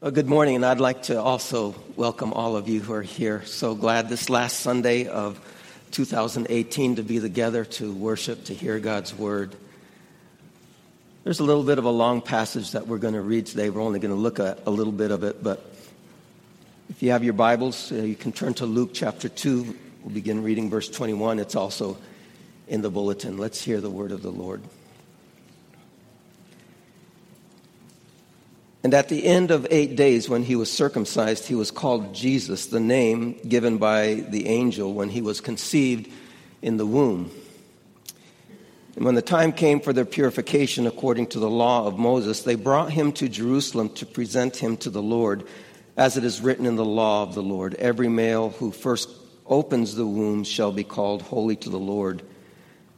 Well, good morning, and I'd like to also welcome all of you who are here. So glad this last Sunday of 2018 to be together to worship, to hear God's word. There's a little bit of a long passage that we're going to read today. We're only going to look at a little bit of it, but if you have your Bibles, uh, you can turn to Luke chapter 2. We'll begin reading verse 21. It's also in the bulletin. Let's hear the word of the Lord. And at the end of eight days, when he was circumcised, he was called Jesus, the name given by the angel when he was conceived in the womb. And when the time came for their purification according to the law of Moses, they brought him to Jerusalem to present him to the Lord, as it is written in the law of the Lord Every male who first opens the womb shall be called holy to the Lord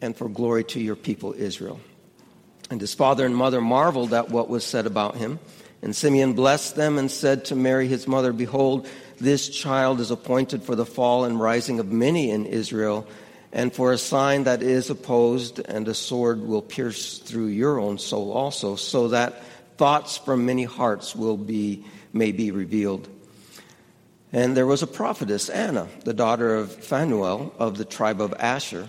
and for glory to your people Israel. And his father and mother marveled at what was said about him. And Simeon blessed them and said to Mary, his mother, Behold, this child is appointed for the fall and rising of many in Israel, and for a sign that is opposed, and a sword will pierce through your own soul also, so that thoughts from many hearts will be, may be revealed. And there was a prophetess, Anna, the daughter of Phanuel of the tribe of Asher.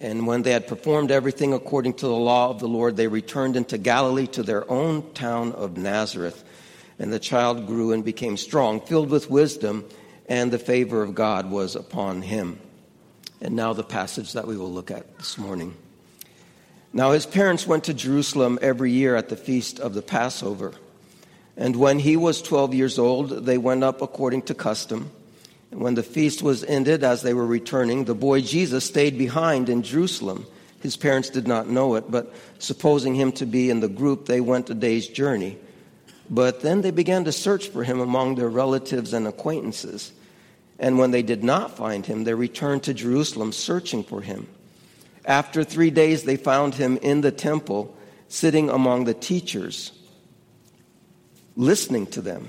And when they had performed everything according to the law of the Lord, they returned into Galilee to their own town of Nazareth. And the child grew and became strong, filled with wisdom, and the favor of God was upon him. And now the passage that we will look at this morning. Now his parents went to Jerusalem every year at the feast of the Passover. And when he was 12 years old, they went up according to custom. When the feast was ended, as they were returning, the boy Jesus stayed behind in Jerusalem. His parents did not know it, but supposing him to be in the group, they went a day's journey. But then they began to search for him among their relatives and acquaintances. And when they did not find him, they returned to Jerusalem searching for him. After three days, they found him in the temple, sitting among the teachers, listening to them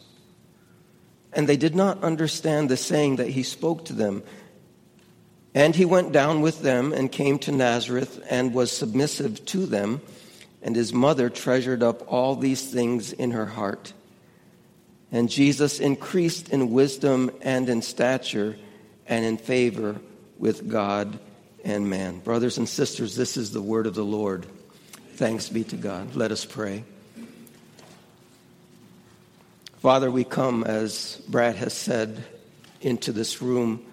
And they did not understand the saying that he spoke to them. And he went down with them and came to Nazareth and was submissive to them. And his mother treasured up all these things in her heart. And Jesus increased in wisdom and in stature and in favor with God and man. Brothers and sisters, this is the word of the Lord. Thanks be to God. Let us pray. Father, we come, as Brad has said, into this room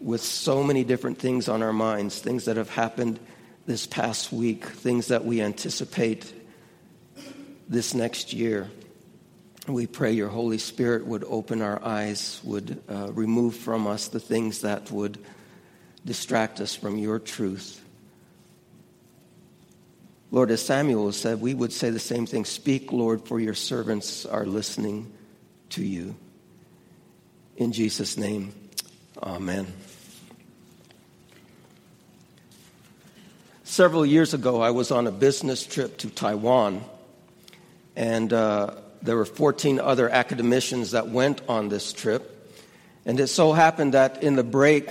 with so many different things on our minds, things that have happened this past week, things that we anticipate this next year. We pray your Holy Spirit would open our eyes, would uh, remove from us the things that would distract us from your truth. Lord, as Samuel said, we would say the same thing Speak, Lord, for your servants are listening to you. In Jesus' name, amen. Several years ago, I was on a business trip to Taiwan, and uh, there were 14 other academicians that went on this trip. And it so happened that in the break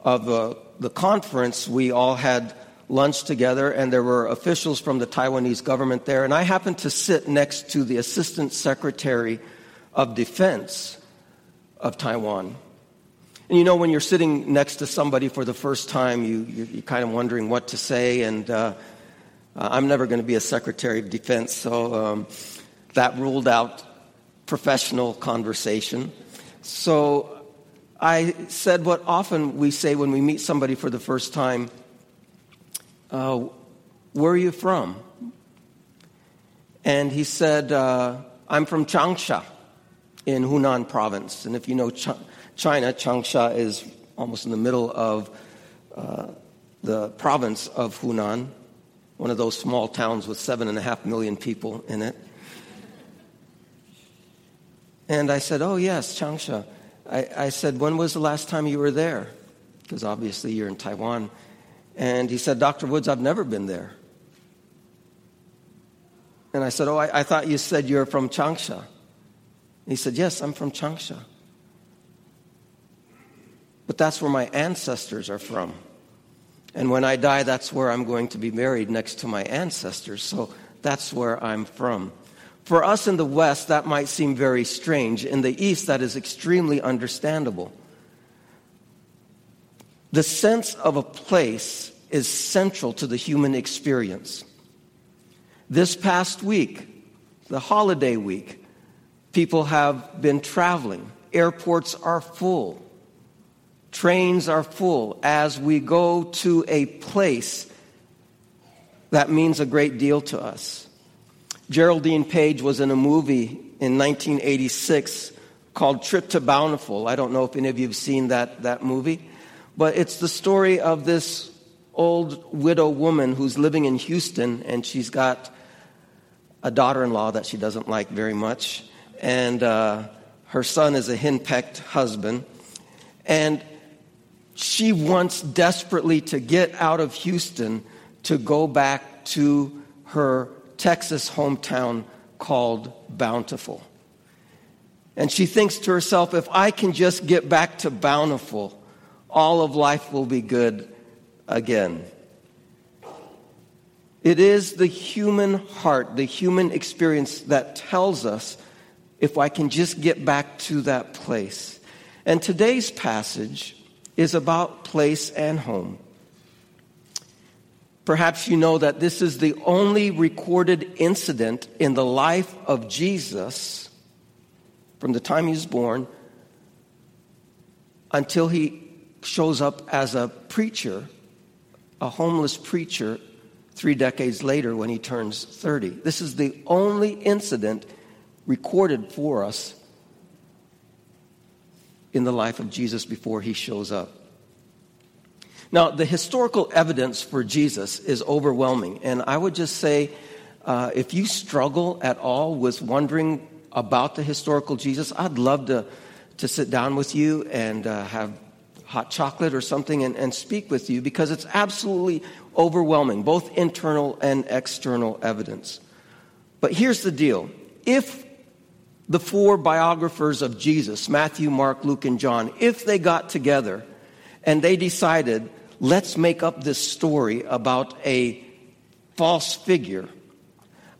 of uh, the conference, we all had lunch together, and there were officials from the Taiwanese government there. And I happened to sit next to the Assistant Secretary of Defense of Taiwan. And you know, when you're sitting next to somebody for the first time, you, you're, kind of wondering what to say. And uh, I'm never going to be a Secretary of Defense, so um, that ruled out professional conversation. So I said what often we say when we meet somebody for the first time uh, Where are you from? And he said, uh, I'm from Changsha in Hunan province. And if you know Ch- China, Changsha is almost in the middle of uh, the province of Hunan, one of those small towns with seven and a half million people in it. And I said, Oh, yes, Changsha. I, I said, When was the last time you were there? Because obviously you're in Taiwan. And he said, Dr. Woods, I've never been there. And I said, Oh, I, I thought you said you're from Changsha. He said, Yes, I'm from Changsha. But that's where my ancestors are from. And when I die, that's where I'm going to be buried next to my ancestors. So that's where I'm from. For us in the West, that might seem very strange. In the East, that is extremely understandable. The sense of a place is central to the human experience. This past week, the holiday week, people have been traveling. Airports are full. Trains are full as we go to a place that means a great deal to us. Geraldine Page was in a movie in 1986 called Trip to Bountiful. I don't know if any of you have seen that, that movie, but it's the story of this old widow woman who's living in Houston and she's got a daughter in law that she doesn't like very much. And uh, her son is a henpecked husband. And she wants desperately to get out of Houston to go back to her Texas hometown called Bountiful. And she thinks to herself, if I can just get back to Bountiful, all of life will be good again. It is the human heart, the human experience that tells us if I can just get back to that place. And today's passage is about place and home. Perhaps you know that this is the only recorded incident in the life of Jesus from the time he was born until he shows up as a preacher, a homeless preacher, three decades later when he turns 30. This is the only incident recorded for us in the life of Jesus before he shows up. Now, the historical evidence for Jesus is overwhelming. And I would just say uh, if you struggle at all with wondering about the historical Jesus, I'd love to, to sit down with you and uh, have hot chocolate or something and, and speak with you because it's absolutely overwhelming, both internal and external evidence. But here's the deal if the four biographers of Jesus, Matthew, Mark, Luke, and John, if they got together and they decided, let's make up this story about a false figure.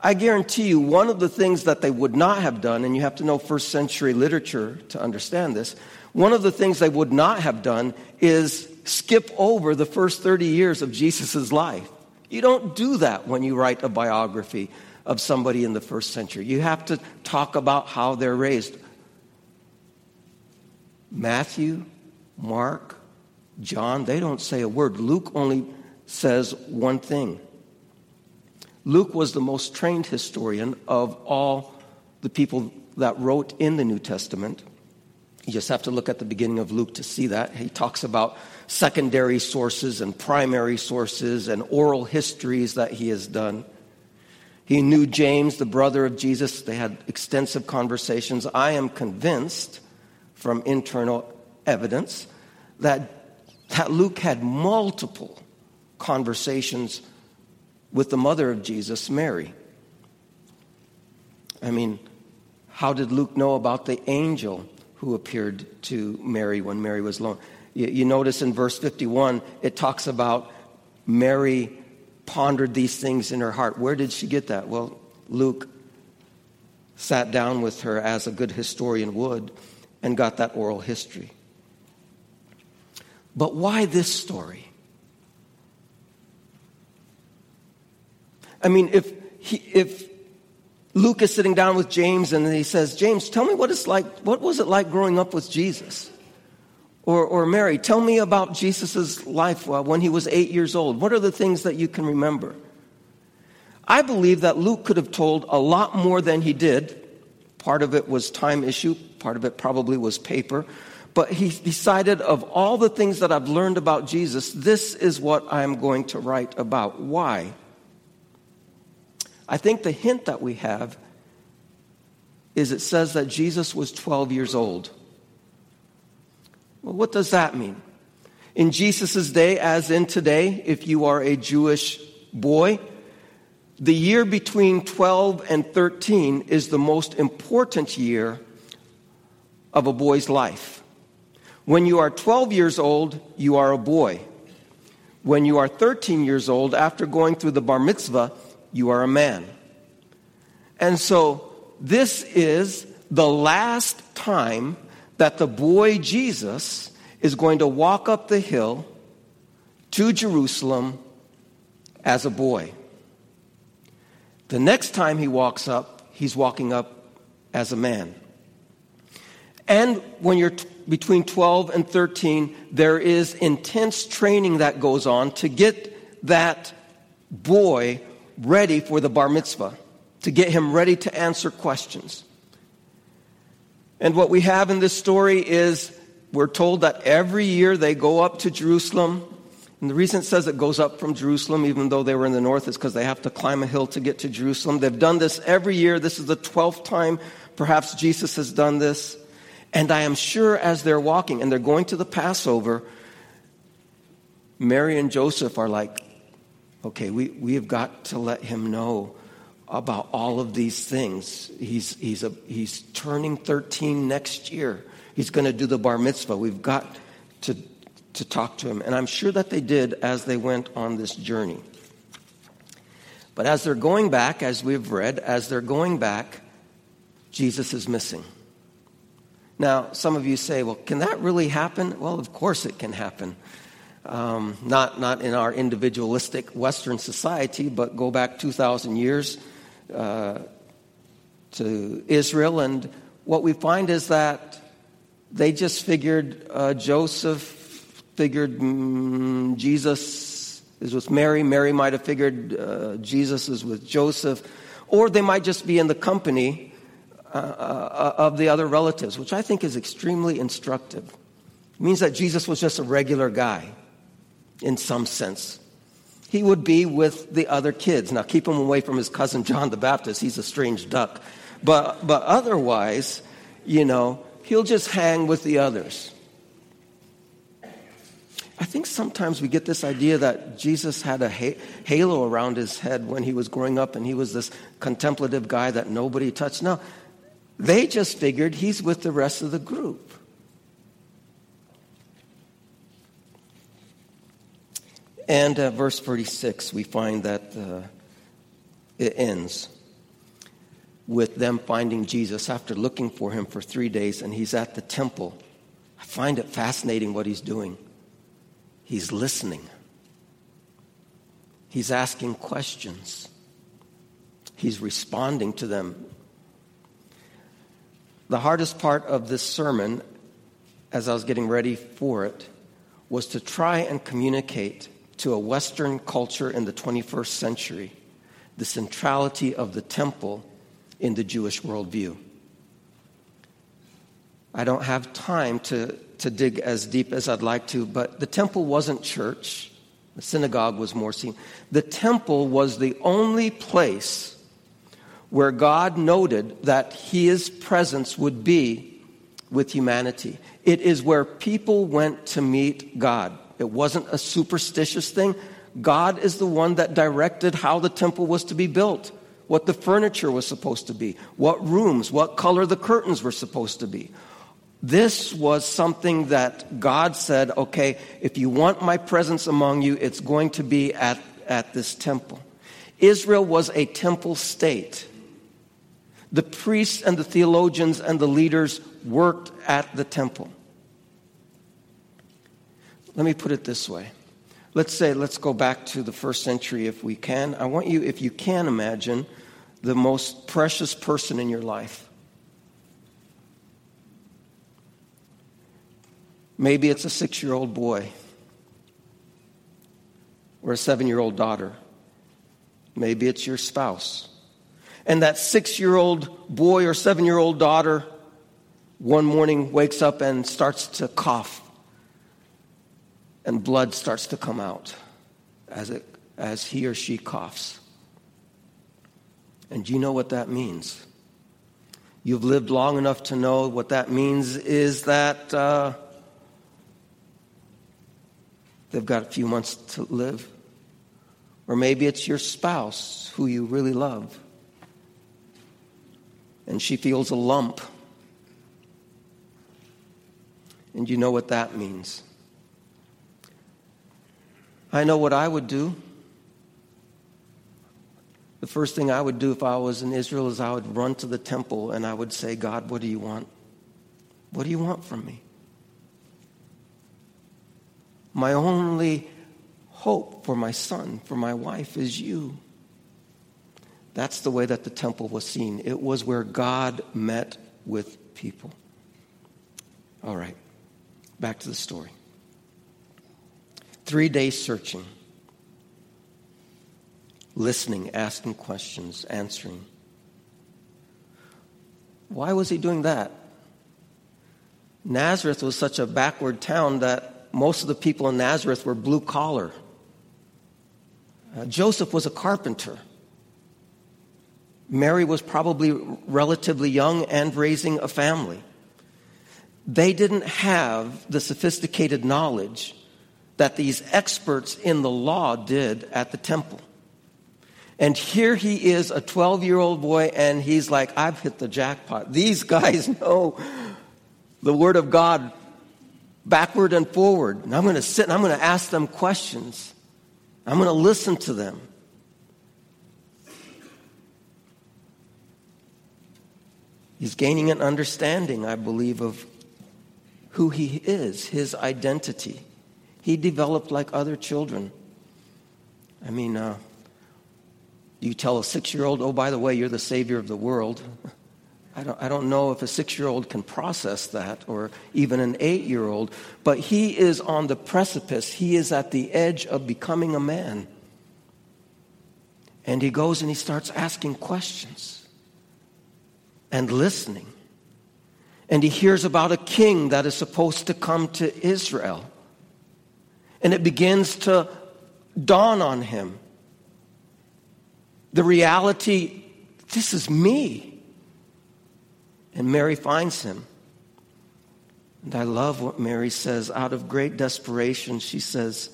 I guarantee you, one of the things that they would not have done, and you have to know first century literature to understand this, one of the things they would not have done is skip over the first 30 years of Jesus' life. You don't do that when you write a biography of somebody in the first century. You have to talk about how they're raised. Matthew, Mark, John, they don't say a word. Luke only says one thing. Luke was the most trained historian of all the people that wrote in the New Testament. You just have to look at the beginning of Luke to see that. He talks about secondary sources and primary sources and oral histories that he has done. He knew James, the brother of Jesus. They had extensive conversations. I am convinced from internal evidence that, that Luke had multiple conversations with the mother of Jesus, Mary. I mean, how did Luke know about the angel who appeared to Mary when Mary was alone? You, you notice in verse 51, it talks about Mary pondered these things in her heart. Where did she get that? Well, Luke sat down with her as a good historian would and got that oral history. But why this story? I mean, if, he, if Luke is sitting down with James and he says, James, tell me what it's like, what was it like growing up with Jesus? Or, or Mary, tell me about Jesus' life when he was eight years old. What are the things that you can remember? I believe that Luke could have told a lot more than he did. Part of it was time issue, part of it probably was paper. But he decided, of all the things that I've learned about Jesus, this is what I'm going to write about. Why? I think the hint that we have is it says that Jesus was 12 years old. Well, what does that mean? In Jesus' day, as in today, if you are a Jewish boy, the year between 12 and 13 is the most important year of a boy's life. When you are 12 years old, you are a boy. When you are 13 years old, after going through the bar mitzvah, you are a man. And so, this is the last time that the boy Jesus is going to walk up the hill to Jerusalem as a boy. The next time he walks up, he's walking up as a man. And when you're t- between 12 and 13, there is intense training that goes on to get that boy ready for the bar mitzvah, to get him ready to answer questions. And what we have in this story is we're told that every year they go up to Jerusalem. And the reason it says it goes up from Jerusalem, even though they were in the north, is because they have to climb a hill to get to Jerusalem. They've done this every year. This is the 12th time perhaps Jesus has done this. And I am sure as they're walking and they're going to the Passover, Mary and Joseph are like, okay, we, we have got to let him know about all of these things. He's, he's, a, he's turning 13 next year. He's going to do the bar mitzvah. We've got to, to talk to him. And I'm sure that they did as they went on this journey. But as they're going back, as we've read, as they're going back, Jesus is missing. Now, some of you say, well, can that really happen? Well, of course it can happen. Um, not, not in our individualistic Western society, but go back 2,000 years uh, to Israel, and what we find is that they just figured uh, Joseph figured mm, Jesus is with Mary. Mary might have figured uh, Jesus is with Joseph, or they might just be in the company uh, uh of the other relatives, which I think is extremely instructive. It means that Jesus was just a regular guy in some sense he would be with the other kids. Now, keep him away from his cousin John the Baptist. He's a strange duck. But, but otherwise, you know, he'll just hang with the others. I think sometimes we get this idea that Jesus had a halo around his head when he was growing up and he was this contemplative guy that nobody touched. No, they just figured he's with the rest of the group. And uh, verse 46, we find that uh, it ends with them finding Jesus after looking for him for three days, and he's at the temple. I find it fascinating what he's doing. He's listening, he's asking questions, he's responding to them. The hardest part of this sermon, as I was getting ready for it, was to try and communicate to a Western culture in the 21st century the centrality of the temple in the Jewish worldview. I don't have time to, to dig as deep as I'd like to, but the temple wasn't church. The synagogue was more seen. The temple was the only place where God noted that his presence would be with humanity. It is where people went to meet God. It wasn't a superstitious thing. God is the one that directed how the temple was to be built, what the furniture was supposed to be, what rooms, what color the curtains were supposed to be. This was something that God said, okay, if you want my presence among you, it's going to be at, at this temple. Israel was a temple state. The priests and the theologians and the leaders worked at the temple. Let me put it this way. Let's say, let's go back to the first century if we can. I want you, if you can imagine, the most precious person in your life. Maybe it's a six year old boy or a seven year old daughter. Maybe it's your spouse. And that six year old boy or seven year old daughter one morning wakes up and starts to cough, and blood starts to come out as, it, as he or she coughs. And do you know what that means? You've lived long enough to know what that means is that uh, they've got a few months to live. Or maybe it's your spouse who you really love and she feels a lump. And you know what that means. I know what I would do. The first thing I would do if I was in Israel is I would run to the temple and I would say, God, what do you want? What do you want from me? My only hope for my son, for my wife, is you. That's the way that the temple was seen. It was where God met with people. All right, back to the story. Three days searching, listening, asking questions, answering. Why was he doing that? Nazareth was such a backward town that most of the people in Nazareth were blue collar. Uh, Joseph was a carpenter. Mary was probably relatively young and raising a family. They didn't have the sophisticated knowledge that these experts in the law did at the temple. And here he is, a 12 year old boy, and he's like, I've hit the jackpot. These guys know the Word of God backward and forward. And I'm going to sit and I'm going to ask them questions. I'm going to listen to them. He's gaining an understanding, I believe, of who he is, his identity. He developed like other children. I mean, uh, you tell a six year old, oh, by the way, you're the savior of the world. I don't, I don't know if a six year old can process that or even an eight year old, but he is on the precipice. He is at the edge of becoming a man. And he goes and he starts asking questions and listening. And he hears about a king that is supposed to come to Israel. And it begins to dawn on him the reality this is me. And Mary finds him. And I love what Mary says. Out of great desperation, she says,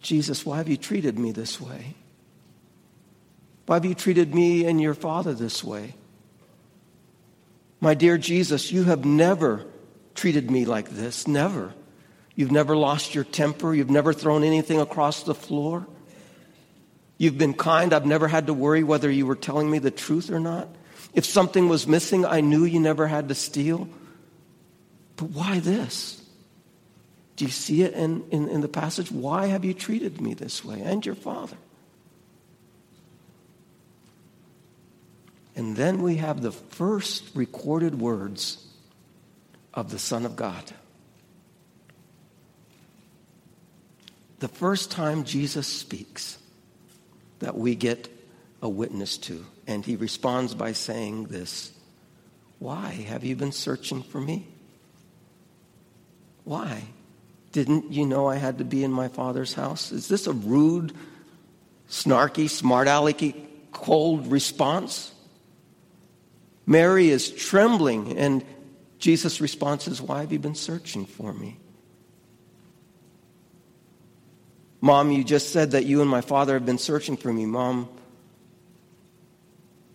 Jesus, why have you treated me this way? Why have you treated me and your father this way? My dear Jesus, you have never treated me like this. Never. You've never lost your temper. You've never thrown anything across the floor. You've been kind. I've never had to worry whether you were telling me the truth or not. If something was missing, I knew you never had to steal. But why this? Do you see it in, in, in the passage? Why have you treated me this way and your father? And then we have the first recorded words of the Son of God. The first time Jesus speaks that we get a witness to. And he responds by saying this Why have you been searching for me? Why? Didn't you know I had to be in my father's house? Is this a rude, snarky, smart alecky, cold response? Mary is trembling, and Jesus' response is, Why have you been searching for me? Mom, you just said that you and my father have been searching for me. Mom,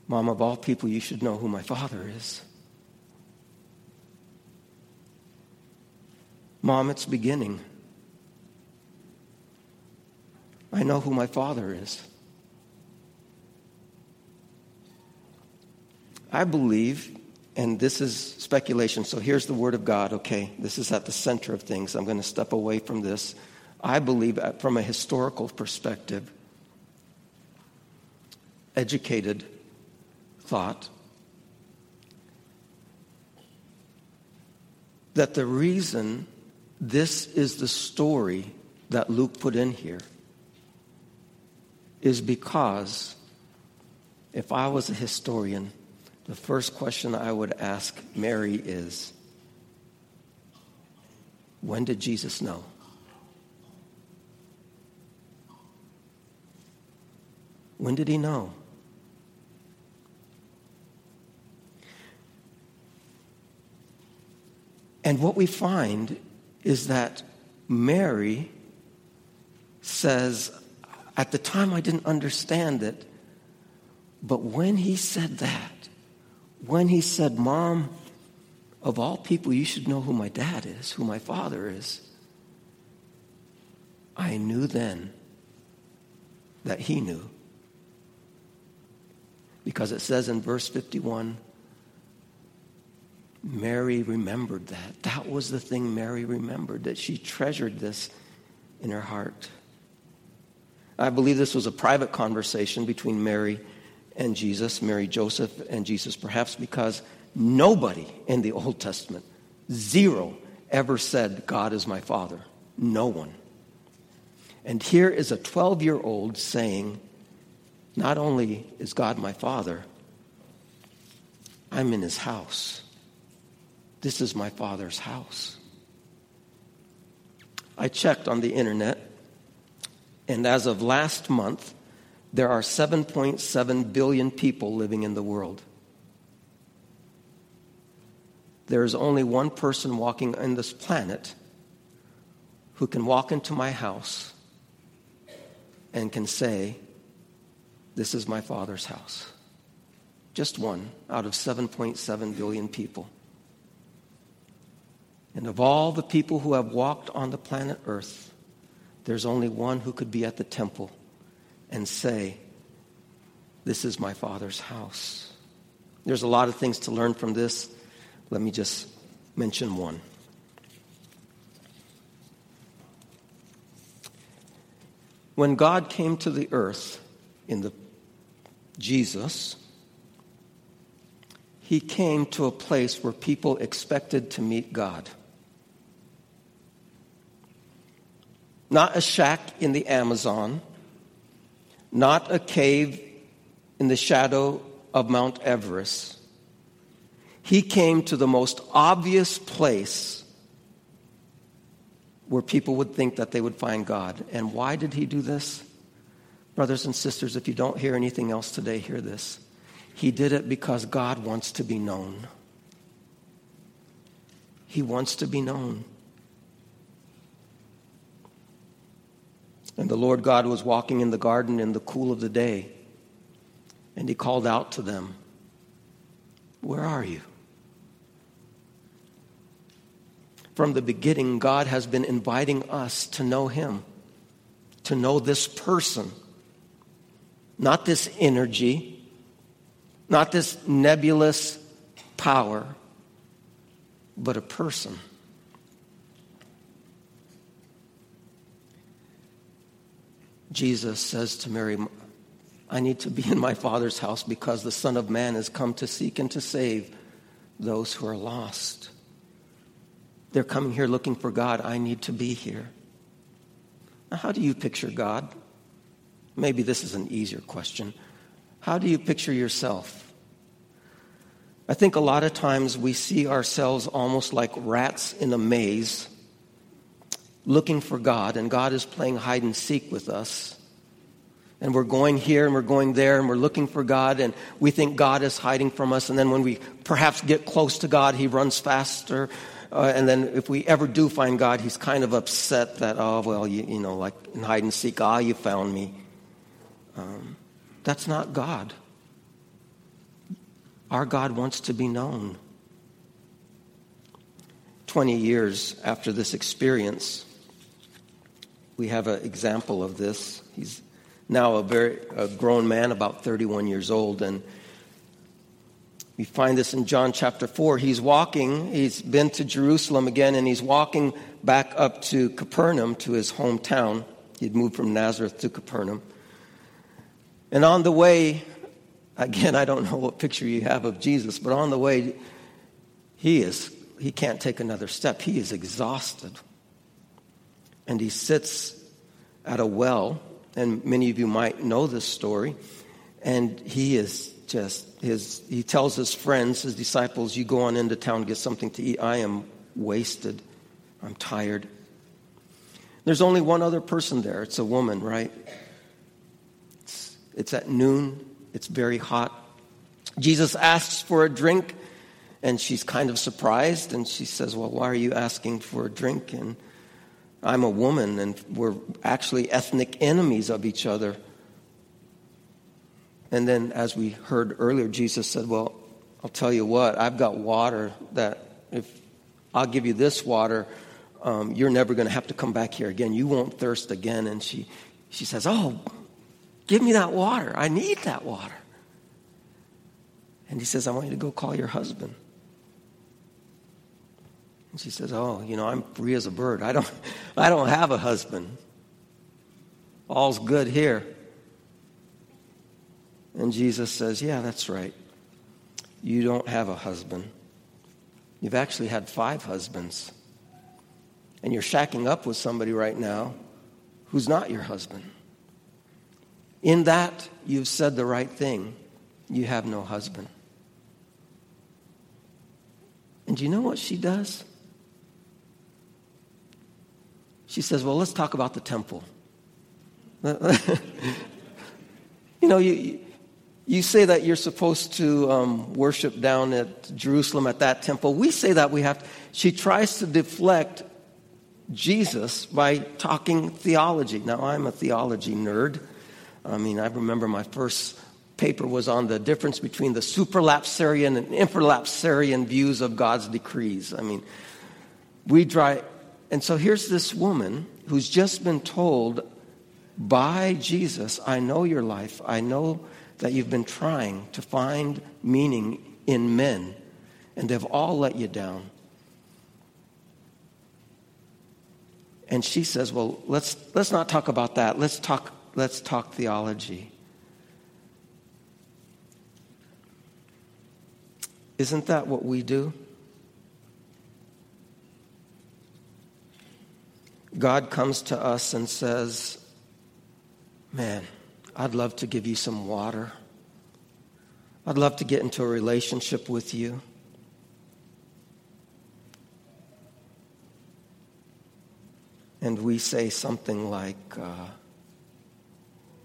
Mom, of all people, you should know who my father is. Mom, it's beginning. I know who my father is. I believe, and this is speculation, so here's the word of God, okay? This is at the center of things. I'm going to step away from this. I believe, uh, from a historical perspective, educated thought, that the reason this is the story that Luke put in here is because if I was a historian, the first question I would ask Mary is when did Jesus know? When did he know? And what we find is that Mary says, At the time I didn't understand it, but when he said that, when he said, Mom, of all people, you should know who my dad is, who my father is, I knew then that he knew. Because it says in verse 51 Mary remembered that. That was the thing Mary remembered, that she treasured this in her heart. I believe this was a private conversation between Mary and Jesus, Mary, Joseph, and Jesus, perhaps because nobody in the Old Testament, zero, ever said, God is my Father. No one. And here is a 12 year old saying, Not only is God my Father, I'm in his house. This is my father's house. I checked on the internet, and as of last month, there are 7.7 billion people living in the world. There is only one person walking on this planet who can walk into my house and can say, This is my father's house. Just one out of 7.7 billion people. And of all the people who have walked on the planet Earth, there's only one who could be at the temple and say, This is my Father's house. There's a lot of things to learn from this. Let me just mention one. When God came to the earth in the Jesus, he came to a place where people expected to meet God. not a shack in the Amazon, not a cave in the shadow of Mount Everest. He came to the most obvious place where people would think that they would find God. And why did he do this? Brothers and sisters, if you don't hear anything else today, hear this. He did it because God wants to be known. He wants to be known. And the Lord God was walking in the garden in the cool of the day, and he called out to them, Where are you? From the beginning, God has been inviting us to know him, to know this person, not this energy, not this nebulous power, but a person. Jesus says to Mary, I need to be in my Father's house because the Son of Man has come to seek and to save those who are lost. They're coming here looking for God. I need to be here. Now, how do you picture God? Maybe this is an easier question. How do you picture yourself? I think a lot of times we see ourselves almost like rats in a maze looking for God, and God is playing hide and seek with us. And we're going here and we're going there and we're looking for God, and we think God is hiding from us. And then when we perhaps get close to God, He runs faster. Uh, and then if we ever do find God, He's kind of upset that, oh, well, you, you know, like in hide and seek, ah, you found me. Um, that's not God. Our God wants to be known. 20 years after this experience, we have an example of this. He's now a very a grown man, about 31 years old, and we find this in John chapter 4. He's walking, he's been to Jerusalem again, and he's walking back up to Capernaum, to his hometown. He'd moved from Nazareth to Capernaum. And on the way, Again, I don't know what picture you have of Jesus, but on the way, he is, he can't take another step. He is exhausted. And he sits at a well, and many of you might know this story, and he is just his he tells his friends, his disciples, you go on into town get something to eat. I am wasted. I'm tired. There's only one other person there. It's a woman, right? It's, at noon. It's very hot. Jesus asks for a drink, and she's kind of surprised, and she says, Well, why are you asking for a drink? And I'm a woman, and we're actually ethnic enemies of each other. And then, as we heard earlier, Jesus said, Well, I'll tell you what, I've got water that if I'll give you this water, um, you're never going to have to come back here again. You won't thirst again. And she, she says, Oh, Give me that water. I need that water. And he says, I want you to go call your husband. And she says, Oh, you know, I'm free as a bird. I don't, I don't have a husband. All's good here. And Jesus says, Yeah, that's right. You don't have a husband. You've actually had five husbands. And you're shacking up with somebody right now who's not your husband. In that, you've said the right thing. You have no husband. And do you know what she does? She says, Well, let's talk about the temple. you know, you, you say that you're supposed to um, worship down at Jerusalem at that temple. We say that we have to. She tries to deflect Jesus by talking theology. Now, I'm a theology nerd. I mean, I remember my first paper was on the difference between the supralapsarian and infralapsarian views of God's decrees. I mean, we try, and so here's this woman who's just been told by Jesus, I know your life. I know that you've been trying to find meaning in men, and they've all let you down. And she says, Well, let's, let's not talk about that. Let's talk Let's talk theology. Isn't that what we do? God comes to us and says, Man, I'd love to give you some water. I'd love to get into a relationship with you. And we say something like, uh,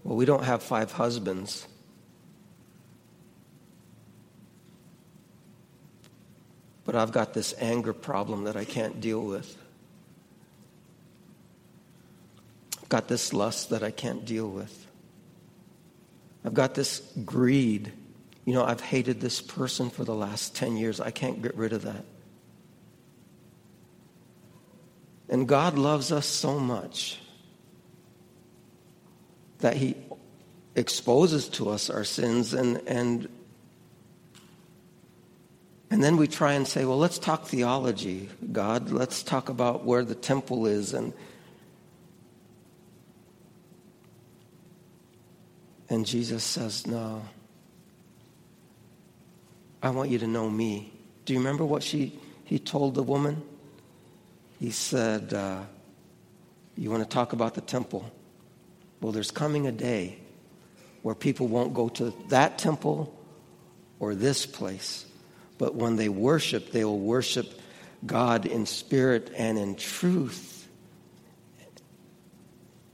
well, we don't have five husbands. But I've got this anger problem that I can't deal with. I've got this lust that I can't deal with. I've got this greed. You know, I've hated this person for the last 10 years. I can't get rid of that. And God loves us so much that He exposes to us our sins and and and then we try and say, well, let's talk theology, God. Let's talk about where the temple is and And Jesus says, No. I want you to know me. Do you remember what she he told the woman? He said, uh, You want to talk about the temple? Well, there's coming a day where people won't go to that temple or this place, but when they worship, they will worship God in spirit and in truth.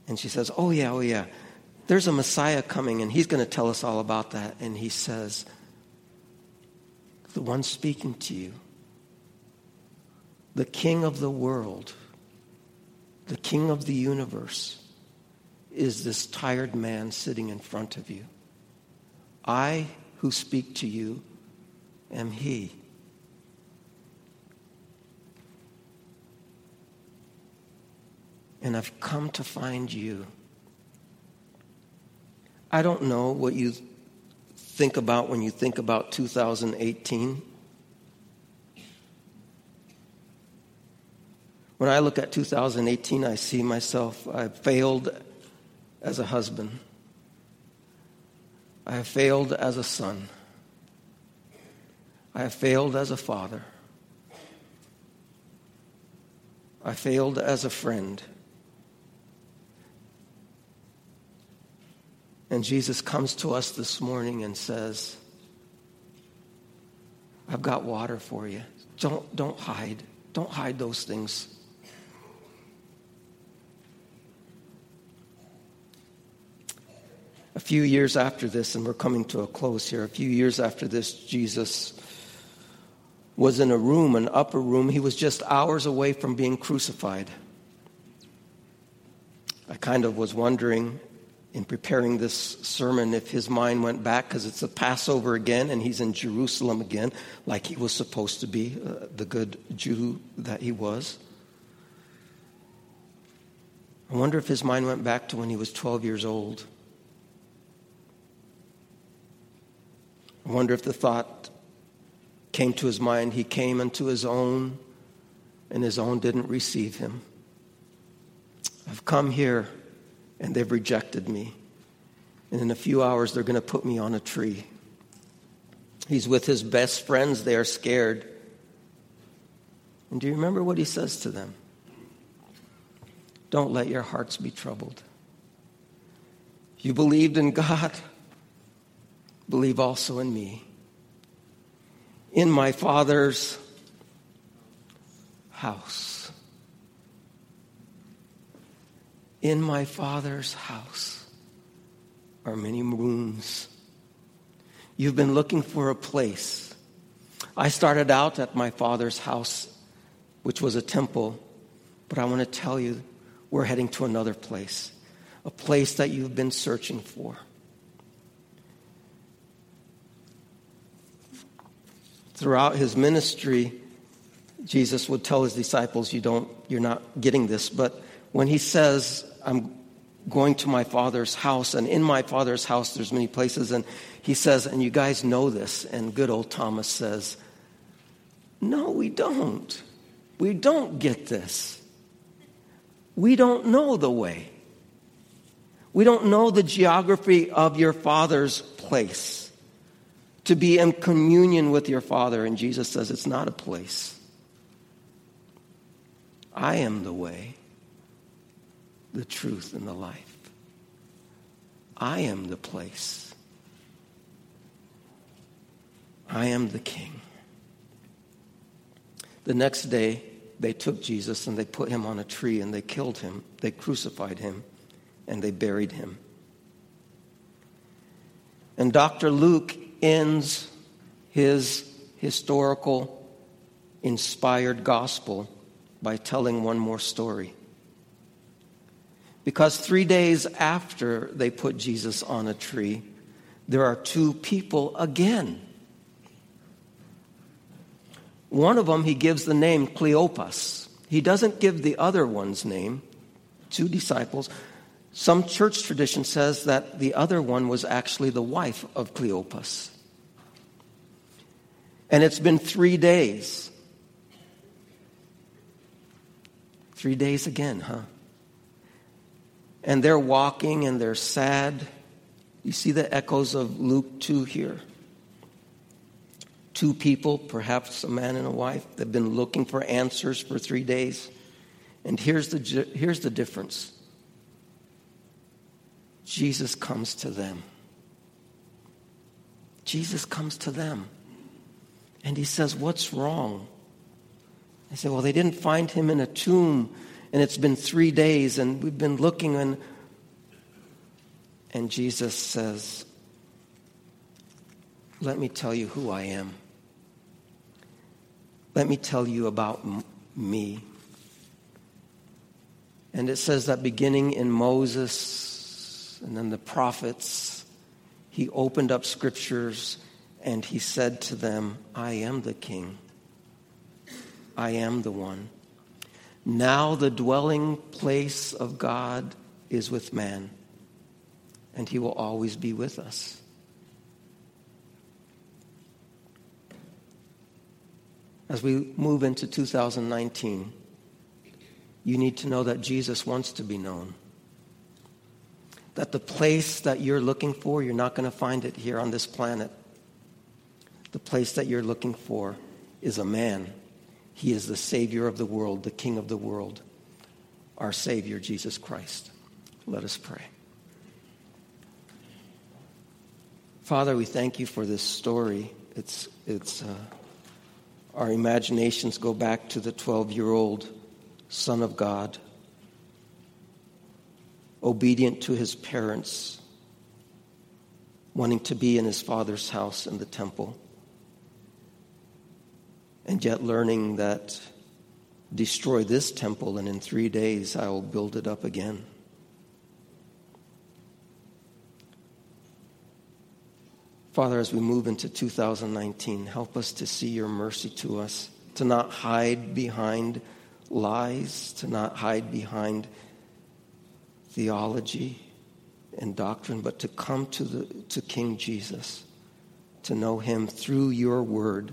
And she says, Oh, yeah, oh, yeah. There's a Messiah coming, and he's going to tell us all about that. And he says, The one speaking to you, the King of the world, the King of the universe, is this tired man sitting in front of you. I who speak to you am he. And I've come to find you. I don't know what you think about when you think about 2018. When I look at 2018, I see myself, I failed as a husband. I have failed as a son. I have failed as a father. I failed as a friend. And Jesus comes to us this morning and says, I've got water for you. Don't, don't hide. Don't hide those things. A few years after this, and we're coming to a close here, a few years after this, Jesus was in a room, an upper room. He was just hours away from being crucified. I kind of was wondering in preparing this sermon if his mind went back because it's a Passover again and he's in Jerusalem again, like he was supposed to be, uh, the good Jew that he was. I wonder if his mind went back to when he was 12 years old. I wonder if the thought came to his mind, he came unto his own, and his own didn't receive him. I've come here, and they've rejected me. And in a few hours, they're going to put me on a tree. He's with his best friends. They are scared. And do you remember what he says to them? Don't let your hearts be troubled. You believed in God believe also in me. In my Father's house. In my Father's house are many rooms. You've been looking for a place. I started out at my Father's house, which was a temple, but I want to tell you we're heading to another place, a place that you've been searching for. Throughout his ministry, Jesus would tell his disciples, you don't, you're not getting this. But when he says, I'm going to my father's house, and in my father's house there's many places, and he says, and you guys know this, and good old Thomas says, no, we don't. We don't get this. We don't know the way. We don't know the geography of your father's place to be in communion with your Father. And Jesus says it's not a place. I am the way, the truth, and the life. I am the place. I am the King. The next day, they took Jesus and they put him on a tree and they killed him. They crucified him and they buried him. And Dr. Luke ends his historical inspired gospel by telling one more story. Because three days after they put Jesus on a tree, there are two people again. One of them, he gives the name Cleopas. He doesn't give the other one's name, two disciples. Some church tradition says that the other one was actually the wife of Cleopas. And it's been three days. Three days again, huh? And they're walking and they're sad. You see the echoes of Luke 2 here. Two people, perhaps a man and a wife, they've been looking for answers for three days. And here's the, here's the difference Jesus comes to them. Jesus comes to them. And he says, What's wrong? I said, Well, they didn't find him in a tomb, and it's been three days, and we've been looking, and, and Jesus says, Let me tell you who I am. Let me tell you about me. And it says that beginning in Moses and then the prophets, he opened up scriptures and he said to them, I am the king. I am the one. Now the dwelling place of God is with man, and he will always be with us. As we move into 2019, you need to know that Jesus wants to be known. That the place that you're looking for, you're not going to find it here on this planet. The place that you're looking for is a man. He is the Savior of the world, the King of the world, our Savior, Jesus Christ. Let us pray. Father, we thank you for this story. It's, it's, uh, our imaginations go back to the 12 year old Son of God, obedient to his parents, wanting to be in his father's house in the temple, and yet learning that destroy this temple and in three days I will build it up again. Father, as we move into 2019, help us to see your mercy to us, to not hide behind lies, to not hide behind theology and doctrine, but to come to, the, to King Jesus, to know him through your word,